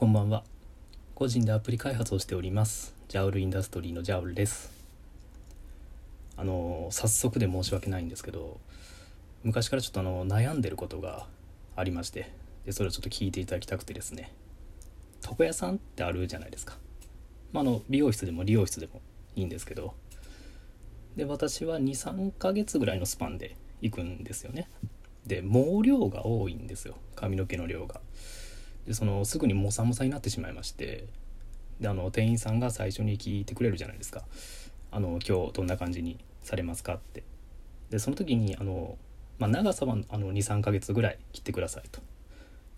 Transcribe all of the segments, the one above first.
こんばんは。個人でアプリ開発をしております。ジャウルインダストリーのジャウルです。あの早速で申し訳ないんですけど昔からちょっとあの悩んでることがありましてでそれをちょっと聞いていただきたくてですね。床屋さんってあるじゃないですか、まあ、あの美容室でも理容室でもいいんですけどで私は23ヶ月ぐらいのスパンで行くんですよね。で毛量が多いんですよ。髪の毛の量が。そのすぐにモサモサになってしまいましてであの店員さんが最初に聞いてくれるじゃないですか「あの今日どんな感じにされますか?」って。でその時にあの、まあ、長さは23ヶ月ぐらい切ってくださいと。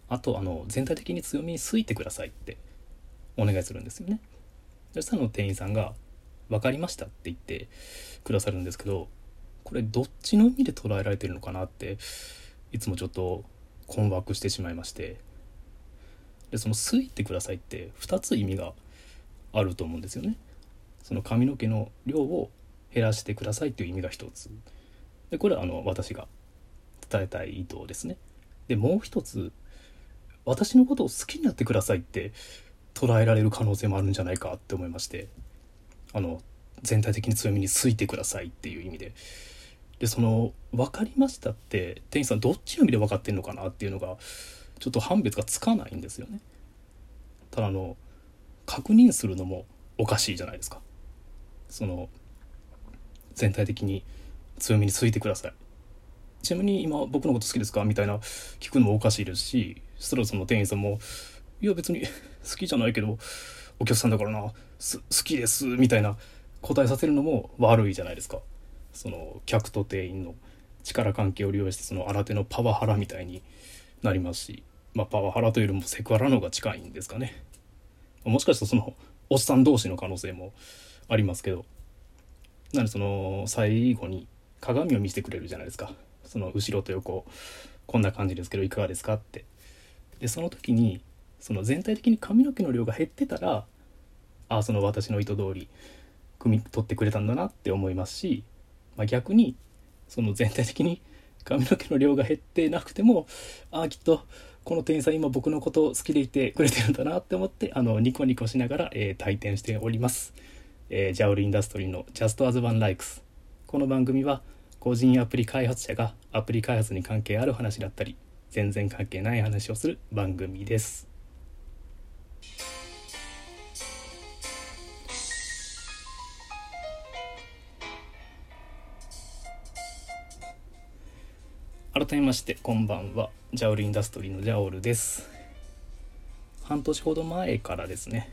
あとあの全体的に強みにすいてくださいってお願いするんですよね。そしたら店員さんが「分かりました」って言ってくださるんですけどこれどっちの意味で捉えられてるのかなっていつもちょっと困惑してしまいまして。でその「すいてください」って2つ意味があると思うんですよね。その髪の毛の量を減らしてくださいっていう意味が一つでこれはあの私が伝えたい意図ですね。でもう一つ私のことを好きになってくださいって捉えられる可能性もあるんじゃないかって思いましてあの全体的に強みについてくださいっていう意味ででその「分かりました」って店員さんどっちの意味で分かってんのかなっていうのがちょっと判別がつかないんですよね。ただあの確認するのもおかしいじゃないですか。その全体的に強みについてください。ちなみに今僕のこと好きですか？みたいな聞くのもおかしいですしそしたらその店員さんも「いや別に 好きじゃないけどお客さんだからな好きです」みたいな答えさせるのも悪いじゃないですか。その客と店員の力関係を利用してその新手のパワハラみたいになりますしまあ、パワハラというよりもセクハラの方が近いんですかね。もしかしたらそのおっさん同士の可能性もありますけど。なのでその最後に鏡を見せてくれるじゃないですか。その後ろと横。こんな感じですけどいかがですかって。でその時にその全体的に髪の毛の量が減ってたらああその私の意図通り汲み取ってくれたんだなって思いますし、まあ、逆にその全体的に髪の毛の量が減ってなくてもああきっとこの店員さん今僕のこと好きでいてくれてるんだなって思ってあのニコニコしながら、えー、退店しております、えー、ジャウルインダストリーの Just as One Likes この番組は個人アプリ開発者がアプリ開発に関係ある話だったり全然関係ない話をする番組です。改めましてこんばんは。ジャオルインダストリーのジャオルです。半年ほど前からですね、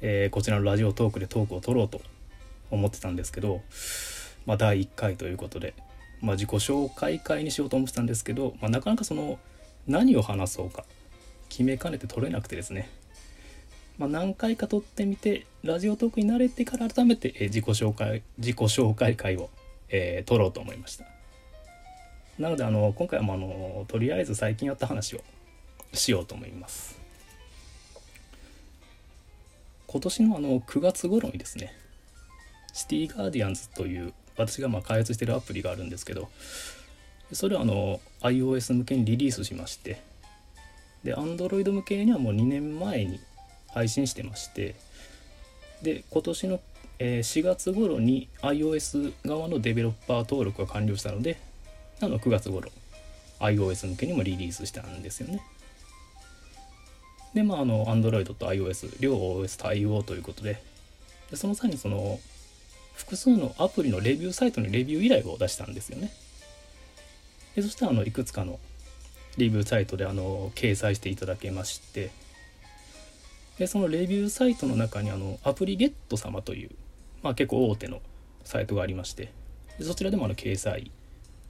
えー、こちらのラジオトークでトークを取ろうと思ってたんですけど、まあ、第1回ということで、まあ、自己紹介会にしようと思ってたんですけど、まあ、なかなかその何を話そうか決めかねて取れなくてですね、まあ、何回か撮ってみてラジオトークに慣れてから改めて、自己紹介自己紹介会を、えー、撮ろうと思いました。なのであの今回はもあのとりあえず最近やった話をしようと思います。今年のあの9月頃にですねシティガーディアンズという私がまあ開発しているアプリがあるんですけどそれをあの iOS 向けにリリースしましてで Android 向けにはもう2年前に配信してましてで今年の4月頃に iOS 側のデベロッパー登録が完了したのであの9月頃 iOS 向けにもリリースしたんですよね。でまああの Android と iOS 両 OS 対応ということででその際にその複数のアプリのレビューサイトにレビュー依頼を出したんですよね。でそしてあのいくつかのレビューサイトであの掲載していただけましてでそのレビューサイトの中にあのアプリゲット様という、まあ、結構大手のサイトがありましてでそちらでもあの掲載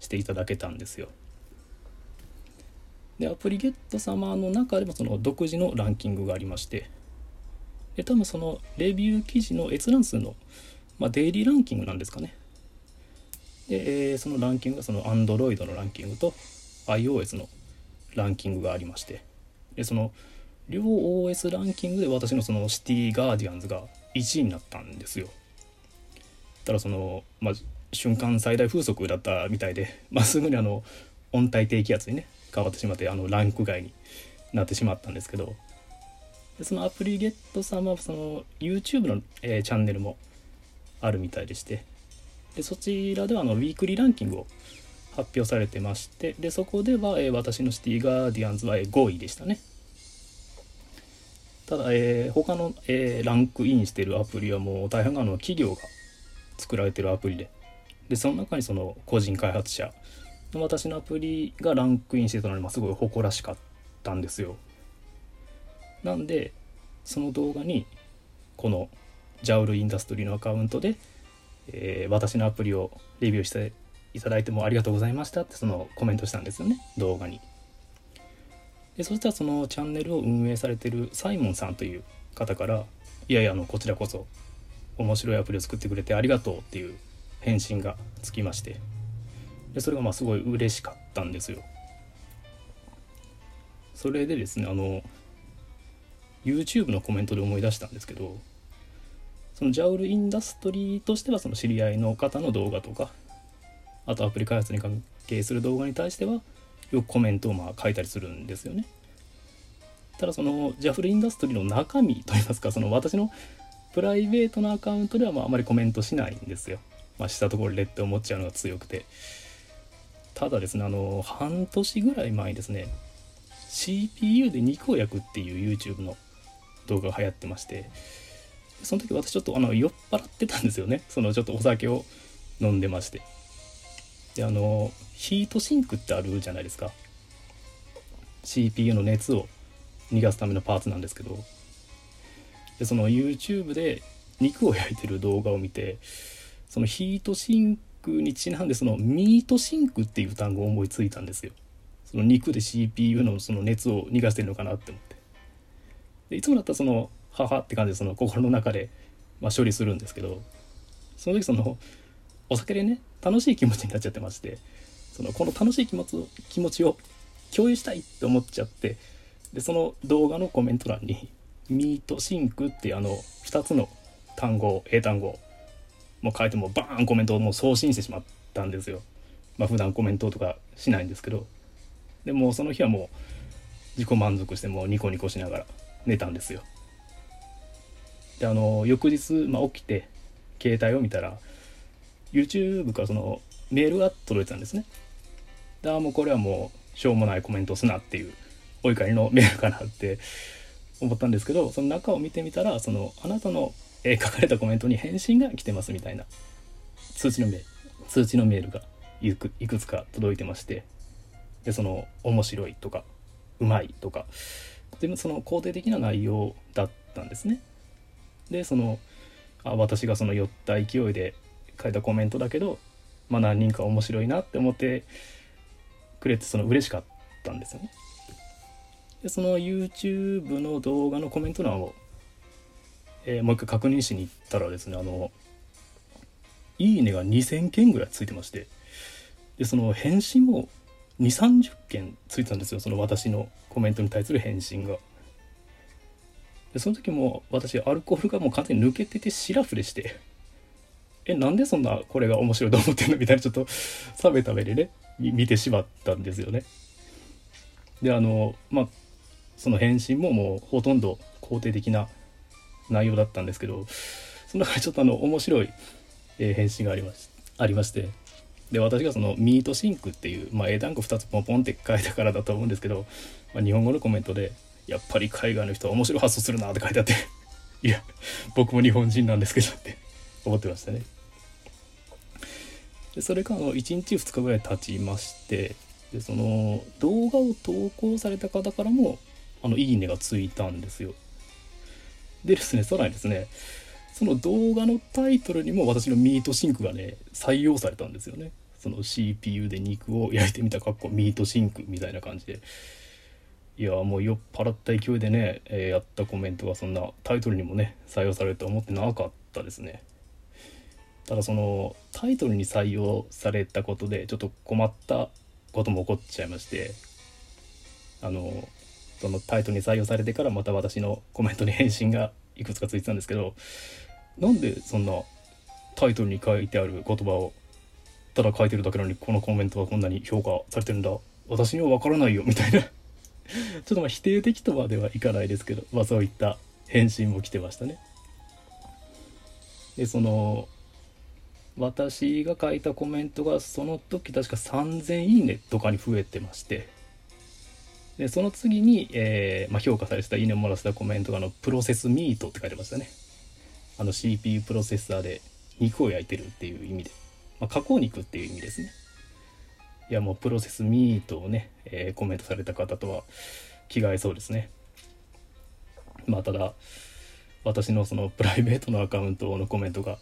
していただけたんですよ。でアプリゲット様の中でもその独自のランキングがありましてで多分そのレビュー記事の閲覧数の、まあ、デイリーランキングなんですかねで、えー、そのランキングがその Android のランキングと iOS のランキングがありましてでその両 OS ランキングで私のそのシティガーディアンズが1位になったんですよただそのまあ瞬間最大風速だったみたいで、まあ、すぐにあの温帯低気圧にね変わってしまってあのランク外になってしまったんですけどでそのアプリゲットさんはその YouTube の、えーチャンネルもあるみたいでしてでそちらではあのウィークリーランキングを発表されてましてでそこでは、えー私のシティガーディアンズはえー5位でしたね。ただ、えー他の、えーランクインしてるアプリはもう大半があの企業が作られてるアプリででその中にその個人開発者の私のアプリがランクインしてたのに、すごい誇らしかったんですよ。なんでその動画にこのジャウルインダストリーのアカウントで、えー私のアプリをレビューしていただいてもありがとうございましたってそのコメントしたんですよね動画に。でそしたらそのチャンネルを運営されてるサイモンさんという方から「いやいやあのこちらこそ面白いアプリを作ってくれてありがとう」っていう返信がつきましてでそれがまあすごい嬉しかったんですよ。それでですねあの YouTube のコメントで思い出したんですけどそのジャウルインダストリーとしてはその知り合いの方の動画とかあとアプリ開発に関係する動画に対してはよくコメントをまあ書いたりするんですよね。ただそのジャフルインダストリーの中身といいますかその私のプライベートなアカウントではまああまりコメントしないんですよ。まあしたところレッテを持っちゃうのが強くて。ただですねあの半年ぐらい前にですね CPU で肉を焼くっていう YouTube の動画が流行ってましてその時私ちょっとあの酔っ払ってたんですよね。そのちょっとお酒を飲んでまして。であのヒートシンクってあるじゃないですか。CPU の熱を逃がすためのパーツなんですけど。でその YouTube で肉を焼いてる動画を見てそのヒートシンクにちなんでそのミートシンクっていう単語を思いついたんですよ。その肉で CPU のその熱を逃がしてるのかなって思って。でいつもだったらその母って感じでその心の中で、ま、処理するんですけどその時そのお酒でね楽しい気持ちになっちゃってましてそのこの楽しい気持ちを気持ちを共有したいって思っちゃってでその動画のコメント欄に「ミートシンク」っていうあの2つの単語英単語もう書いてもバーンコメントをもう送信してしまったんですよ。まあ普段コメントとかしないんですけどでもその日はもう自己満足してもうニコニコしながら寝たんですよ。であの翌日、まあ、起きて携帯を見たら YouTube からそのメールが届いてたんですね。であもうこれはもうしょうもないコメントすなっていうお怒りのメールかなって思ったんですけどその中を見てみたらそのあなたの、えー書かれたコメントに返信が来てますみたいな通知のメール通知のメールがいくいくつか届いてましてでその面白いとかうまいとかでもその肯定的な内容だったんですね。でそのあ私がその酔った勢いで書いたコメントだけど、まあ、何人か面白いなって思ってくれてその嬉しかったんですよね。でその YouTube の動画のコメント欄を、えーもう一回確認しに行ったらですねあの「いいね」が2,000件ぐらいついてましてでその返信も2 3 0件ついてたんですよその私のコメントに対する返信が。でその時も私アルコールがもう完全に抜けててシラフでしてえなんでそんなこれが面白いと思ってんの？みたいなちょっと冷めた目でね見てしまったんですよね。であのまあその返信ももうほとんど肯定的な内容だったんですけどその中でちょっとあの面白い、えー返信がありましありましてで私がそのミートシンクっていう、まあ、英単語2つポンポンって書いたからだと思うんですけど、まあ、日本語のコメントで「やっぱり海外の人は面白い発想するな」って書いてあって いや僕も日本人なんですけどって思ってましたね。でそれから1日2日ぐらい経ちましてでその動画を投稿された方からもあのいいねがついたんですよ。でですねさらにですねその動画のタイトルにも私のミートシンクがね採用されたんですよね。その CPU で肉を焼いてみたかっこミートシンクみたいな感じで。いやもう酔っ払った勢いでね、えーやったコメントがそんなタイトルにもね採用されると思ってなかったですね。ただそのタイトルに採用されたことでちょっと困ったことも起こっちゃいましてあのそのタイトルに採用されてからまた私のコメントに返信がいくつかついてたんですけどなんでそんなタイトルに書いてある言葉をただ書いてるだけなのにこのコメントはこんなに評価されてるんだ？私には分からないよみたいな。ちょっとまあ否定的とまではいかないですけど、まあ、そういった返信も来てましたね。でその私が書いたコメントがその時確か3000いいねとかに増えてまして。でその次に、えーまあ、評価されてたいいねもらせたコメントがあのプロセスミートって書いてましたね。あの CPU プロセッサーで肉を焼いてるっていう意味で、まあ、加工肉っていう意味ですね。いやもうプロセスミートをね、えー、コメントされた方とは気が合いそうですね。まあただ私のそのプライベートのアカウントのコメントが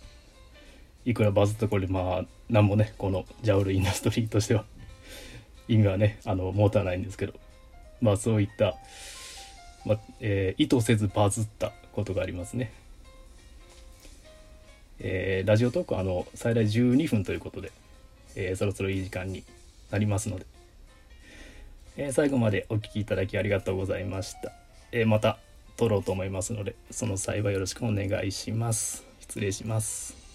いくらバズったこれまあ何もねこのジャウルインダストリーとしては意味はねあの持たないんですけど。まあそういった、まあえー、意図せずバズったことがありますね。えー、ラジオトークはあの最大12分ということで、えー、そろそろいい時間になりますので、え最後までお聴きいただきありがとうございました。えまた撮ろうと思いますのでその際はよろしくお願いします。失礼します。